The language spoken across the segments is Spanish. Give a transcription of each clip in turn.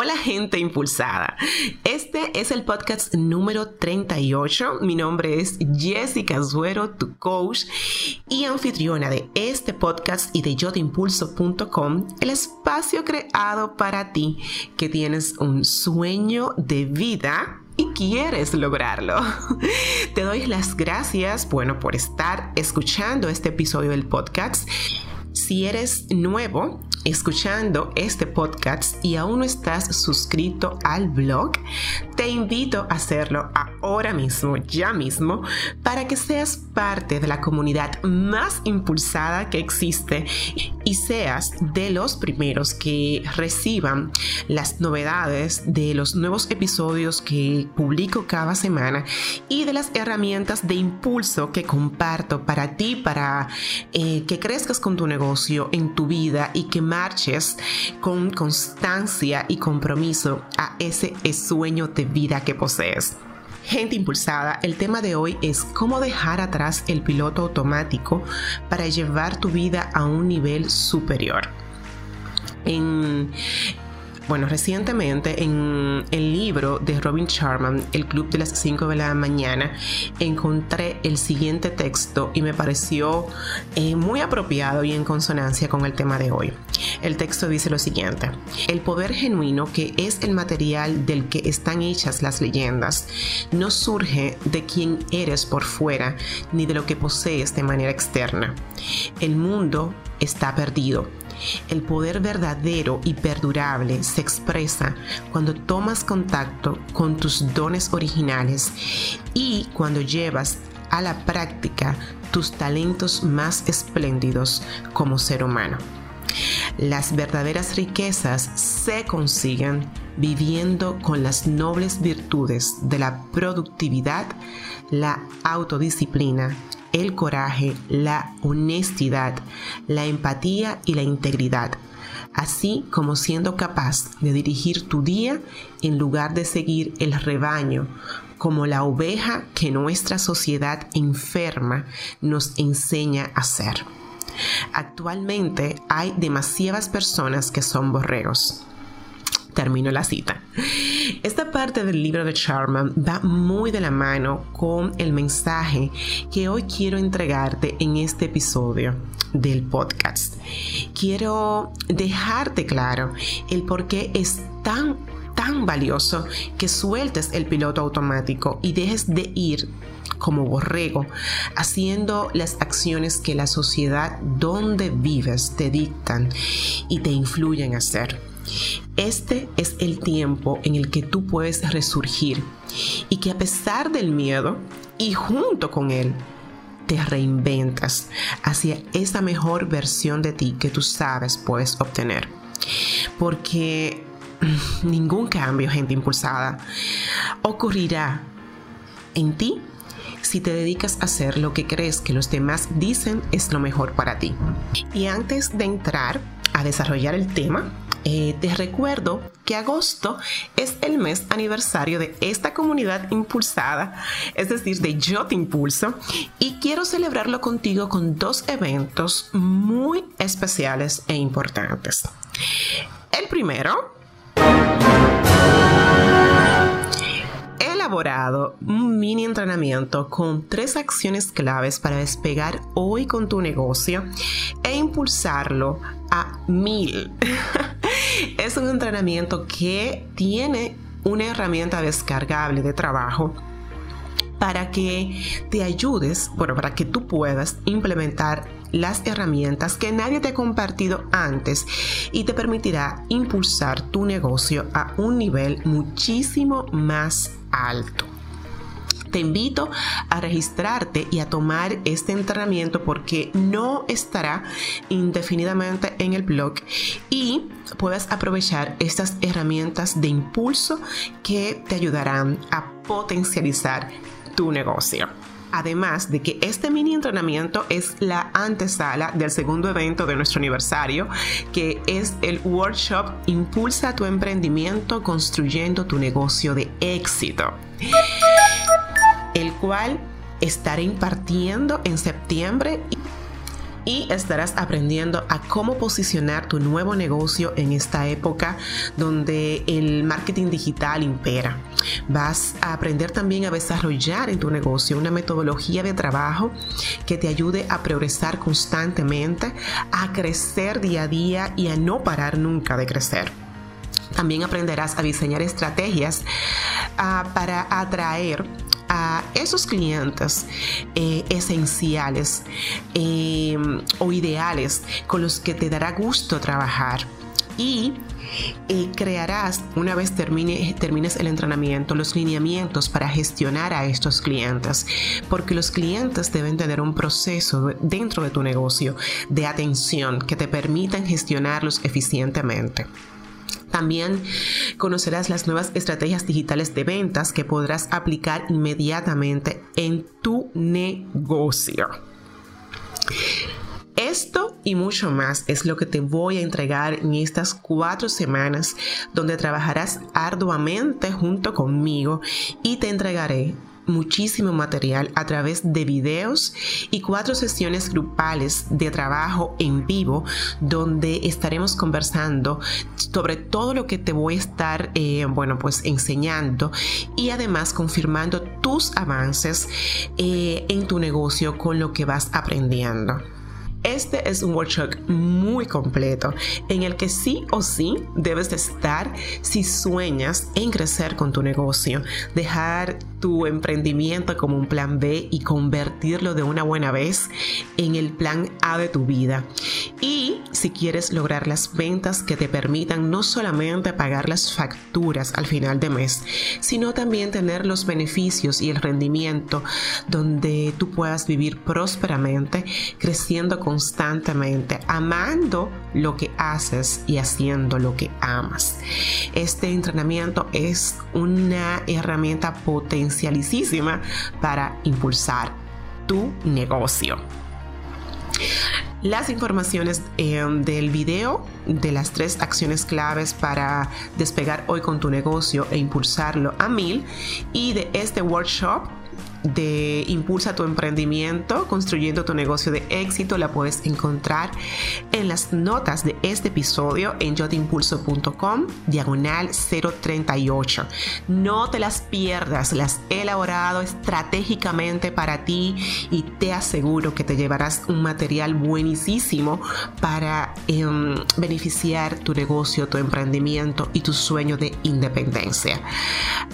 Hola gente impulsada. Este es el podcast número 38. Mi nombre es Jessica Zuero, tu coach y anfitriona de este podcast y de yotimpulso.com, el espacio creado para ti que tienes un sueño de vida y quieres lograrlo. Te doy las gracias, bueno, por estar escuchando este episodio del podcast. Si eres nuevo, escuchando este podcast y aún no estás suscrito al blog, te invito a hacerlo ahora mismo, ya mismo, para que seas parte de la comunidad más impulsada que existe y seas de los primeros que reciban las novedades de los nuevos episodios que publico cada semana y de las herramientas de impulso que comparto para ti, para eh, que crezcas con tu negocio en tu vida y que marches con constancia y compromiso a ese sueño de vida que posees. Gente impulsada, el tema de hoy es cómo dejar atrás el piloto automático para llevar tu vida a un nivel superior. En bueno, recientemente en el libro de Robin Sharman, El Club de las 5 de la mañana, encontré el siguiente texto y me pareció eh, muy apropiado y en consonancia con el tema de hoy. El texto dice lo siguiente, el poder genuino que es el material del que están hechas las leyendas no surge de quién eres por fuera ni de lo que posees de manera externa. El mundo está perdido el poder verdadero y perdurable se expresa cuando tomas contacto con tus dones originales y cuando llevas a la práctica tus talentos más espléndidos como ser humano. Las verdaderas riquezas se consiguen viviendo con las nobles virtudes de la productividad, la autodisciplina, el coraje, la honestidad, la empatía y la integridad, así como siendo capaz de dirigir tu día en lugar de seguir el rebaño, como la oveja que nuestra sociedad enferma nos enseña a ser. Actualmente hay demasiadas personas que son borregos. Termino la cita. Esta parte del libro de Charman va muy de la mano con el mensaje que hoy quiero entregarte en este episodio del podcast. Quiero dejarte claro el por qué es tan tan valioso que sueltes el piloto automático y dejes de ir como borrego, haciendo las acciones que la sociedad donde vives te dictan y te influyen a hacer. Este es el tiempo en el que tú puedes resurgir y que a pesar del miedo y junto con él, te reinventas hacia esa mejor versión de ti que tú sabes puedes obtener. Porque ningún cambio, gente impulsada, ocurrirá en ti si te dedicas a hacer lo que crees que los demás dicen es lo mejor para ti. Y antes de entrar a desarrollar el tema, eh, te recuerdo que agosto es el mes aniversario de esta comunidad impulsada, es decir, de Yo Te Impulso, y quiero celebrarlo contigo con dos eventos muy especiales e importantes. El primero elaborado un mini entrenamiento con tres acciones claves para despegar hoy con tu negocio e impulsarlo a mil. es un entrenamiento que tiene una herramienta descargable de trabajo para que te ayudes, bueno, para que tú puedas implementar las herramientas que nadie te ha compartido antes y te permitirá impulsar tu negocio a un nivel muchísimo más alto. Te invito a registrarte y a tomar este entrenamiento porque no estará indefinidamente en el blog y puedes aprovechar estas herramientas de impulso que te ayudarán a potencializar tu negocio. Además de que este mini entrenamiento es la antesala del segundo evento de nuestro aniversario, que es el workshop Impulsa tu emprendimiento construyendo tu negocio de éxito, el cual estaré impartiendo en septiembre estarás aprendiendo a cómo posicionar tu nuevo negocio en esta época donde el marketing digital impera. Vas a aprender también a desarrollar en tu negocio una metodología de trabajo que te ayude a progresar constantemente, a crecer día a día y a no parar nunca de crecer. También aprenderás a diseñar estrategias uh, para atraer a esos clientes eh, esenciales eh, o ideales con los que te dará gusto trabajar y eh, crearás, una vez termine, termines el entrenamiento, los lineamientos para gestionar a estos clientes, porque los clientes deben tener un proceso dentro de tu negocio de atención que te permitan gestionarlos eficientemente. También conocerás las nuevas estrategias digitales de ventas que podrás aplicar inmediatamente en tu negocio. Esto y mucho más es lo que te voy a entregar en estas cuatro semanas donde trabajarás arduamente junto conmigo y te entregaré muchísimo material a través de videos y cuatro sesiones grupales de trabajo en vivo donde estaremos conversando sobre todo lo que te voy a estar, eh, bueno, pues enseñando y además confirmando tus avances eh, en tu negocio con lo que vas aprendiendo. Este es un workshop muy completo en el que sí o sí debes de estar si sueñas en crecer con tu negocio, dejar tu emprendimiento como un plan B y convertirlo de una buena vez en el plan A de tu vida. Y si quieres lograr las ventas que te permitan no solamente pagar las facturas al final de mes, sino también tener los beneficios y el rendimiento donde tú puedas vivir prósperamente, creciendo constantemente, amando lo que haces y haciendo lo que amas. Este entrenamiento es una herramienta potencial para impulsar tu negocio. Las informaciones eh, del video de las tres acciones claves para despegar hoy con tu negocio e impulsarlo a mil y de este workshop de Impulsa tu emprendimiento, construyendo tu negocio de éxito, la puedes encontrar en las notas de este episodio en yotimpulso.com, diagonal 038. No te las pierdas, las he elaborado estratégicamente para ti y te aseguro que te llevarás un material buenísimo para em, beneficiar tu negocio, tu emprendimiento y tu sueño de independencia.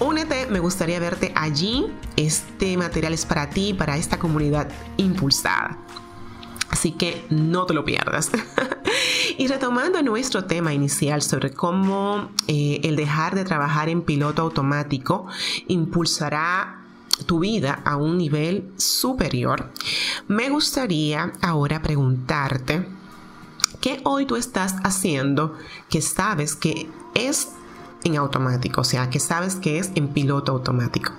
Únete, me gustaría verte allí. Este materiales para ti, para esta comunidad impulsada. Así que no te lo pierdas. y retomando nuestro tema inicial sobre cómo eh, el dejar de trabajar en piloto automático impulsará tu vida a un nivel superior, me gustaría ahora preguntarte qué hoy tú estás haciendo que sabes que es en automático, o sea, que sabes que es en piloto automático.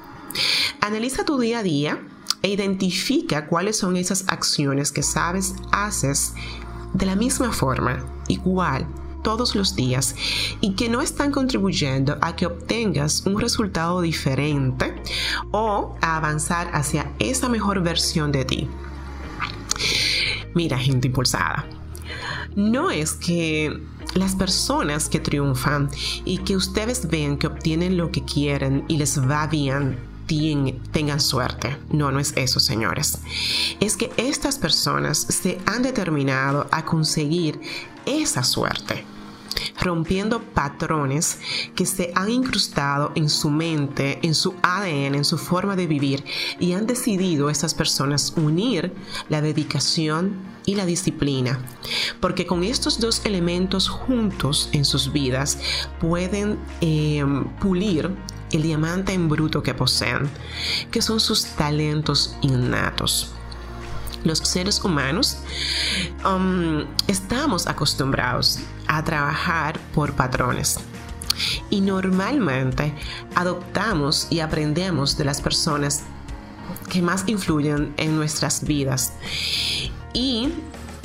Analiza tu día a día e identifica cuáles son esas acciones que sabes haces de la misma forma, igual, todos los días y que no están contribuyendo a que obtengas un resultado diferente o a avanzar hacia esa mejor versión de ti. Mira, gente impulsada. No es que las personas que triunfan y que ustedes ven que obtienen lo que quieren y les va bien tengan suerte. No, no es eso, señores. Es que estas personas se han determinado a conseguir esa suerte rompiendo patrones que se han incrustado en su mente, en su ADN, en su forma de vivir y han decidido estas personas unir la dedicación y la disciplina, porque con estos dos elementos juntos en sus vidas pueden eh, pulir el diamante en bruto que poseen, que son sus talentos innatos. Los seres humanos um, estamos acostumbrados a trabajar por patrones y normalmente adoptamos y aprendemos de las personas que más influyen en nuestras vidas. Y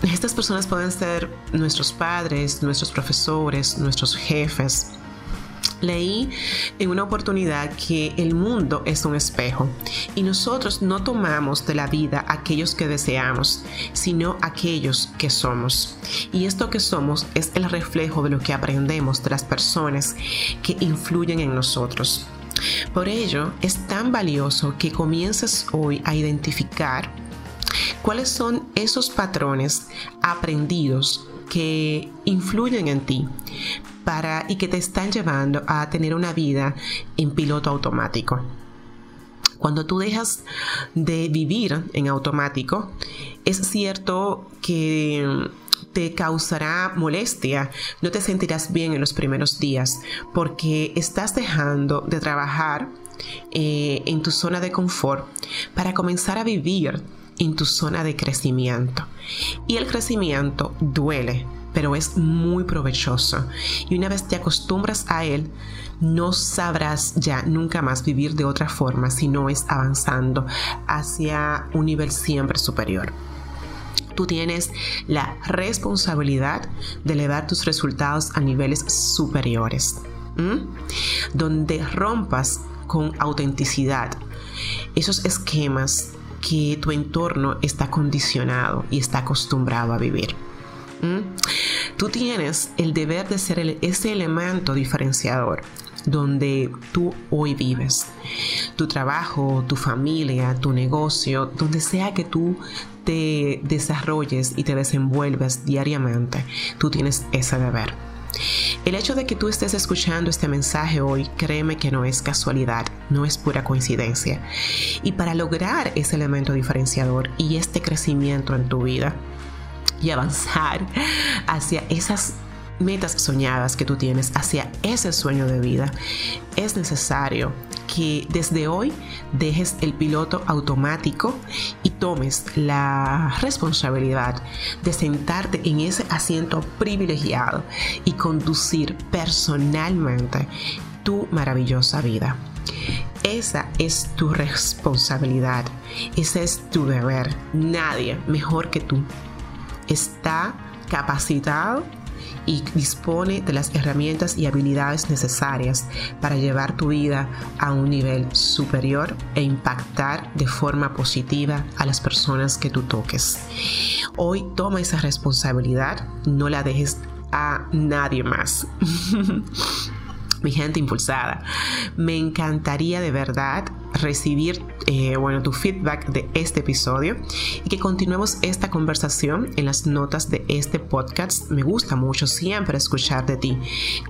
estas personas pueden ser nuestros padres, nuestros profesores, nuestros jefes, Leí en una oportunidad que el mundo es un espejo y nosotros no tomamos de la vida aquellos que deseamos, sino aquellos que somos. Y esto que somos es el reflejo de lo que aprendemos de las personas que influyen en nosotros. Por ello, es tan valioso que comiences hoy a identificar cuáles son esos patrones aprendidos que influyen en ti y que te están llevando a tener una vida en piloto automático. Cuando tú dejas de vivir en automático, es cierto que te causará molestia, no te sentirás bien en los primeros días porque estás dejando de trabajar eh, en tu zona de confort para comenzar a vivir en tu zona de crecimiento. Y el crecimiento duele, pero es muy provechoso. Y una vez te acostumbras a él, no sabrás ya nunca más vivir de otra forma si no es avanzando hacia un nivel siempre superior. Tú tienes la responsabilidad de elevar tus resultados a niveles superiores, donde rompas con autenticidad esos esquemas que tu entorno está condicionado y está acostumbrado a vivir. Tú tienes el deber de ser ese elemento diferenciador donde tú hoy vives. Tu trabajo, tu familia, tu negocio, donde sea que tú te desarrolles y te desenvuelves diariamente, tú tienes ese deber. El hecho de que tú estés escuchando este mensaje hoy, créeme que no es casualidad, no es pura coincidencia. Y para lograr ese elemento diferenciador y este crecimiento en tu vida y avanzar hacia esas metas soñadas que tú tienes, hacia ese sueño de vida, es necesario que desde hoy dejes el piloto automático y tomes la responsabilidad de sentarte en ese asiento privilegiado y conducir personalmente tu maravillosa vida. Esa es tu responsabilidad, ese es tu deber. Nadie mejor que tú está capacitado y dispone de las herramientas y habilidades necesarias para llevar tu vida a un nivel superior e impactar de forma positiva a las personas que tú toques. Hoy toma esa responsabilidad, no la dejes a nadie más. mi gente impulsada. Me encantaría de verdad recibir eh, bueno, tu feedback de este episodio y que continuemos esta conversación en las notas de este podcast. Me gusta mucho siempre escuchar de ti.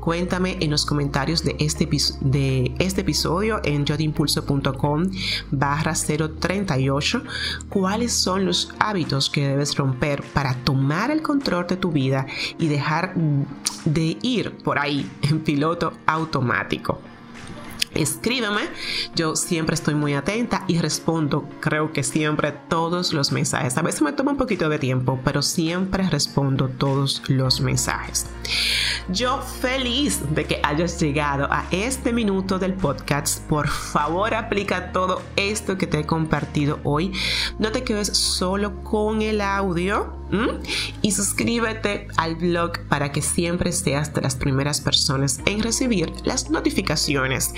Cuéntame en los comentarios de este, de este episodio en yodimpulso.com barra 038 cuáles son los hábitos que debes romper para tomar el control de tu vida y dejar de ir por ahí en piloto automático escríbeme. Yo siempre estoy muy atenta y respondo, creo que siempre todos los mensajes. A veces me toma un poquito de tiempo, pero siempre respondo todos los mensajes. Yo feliz de que hayas llegado a este minuto del podcast. Por favor, aplica todo esto que te he compartido hoy. No te quedes solo con el audio y suscríbete al blog para que siempre seas de las primeras personas en recibir las notificaciones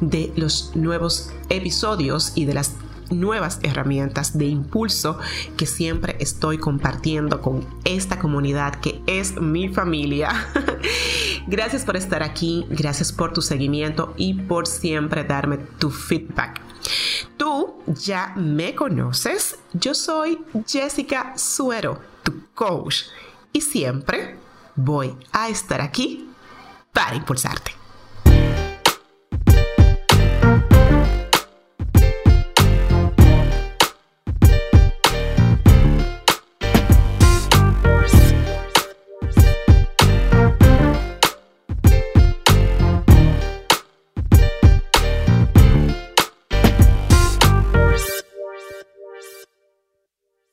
de los nuevos episodios y de las nuevas herramientas de impulso que siempre estoy compartiendo con esta comunidad que es mi familia. gracias por estar aquí, gracias por tu seguimiento y por siempre darme tu feedback. Tú ya me conoces, yo soy Jessica Suero, tu coach, y siempre voy a estar aquí para impulsarte.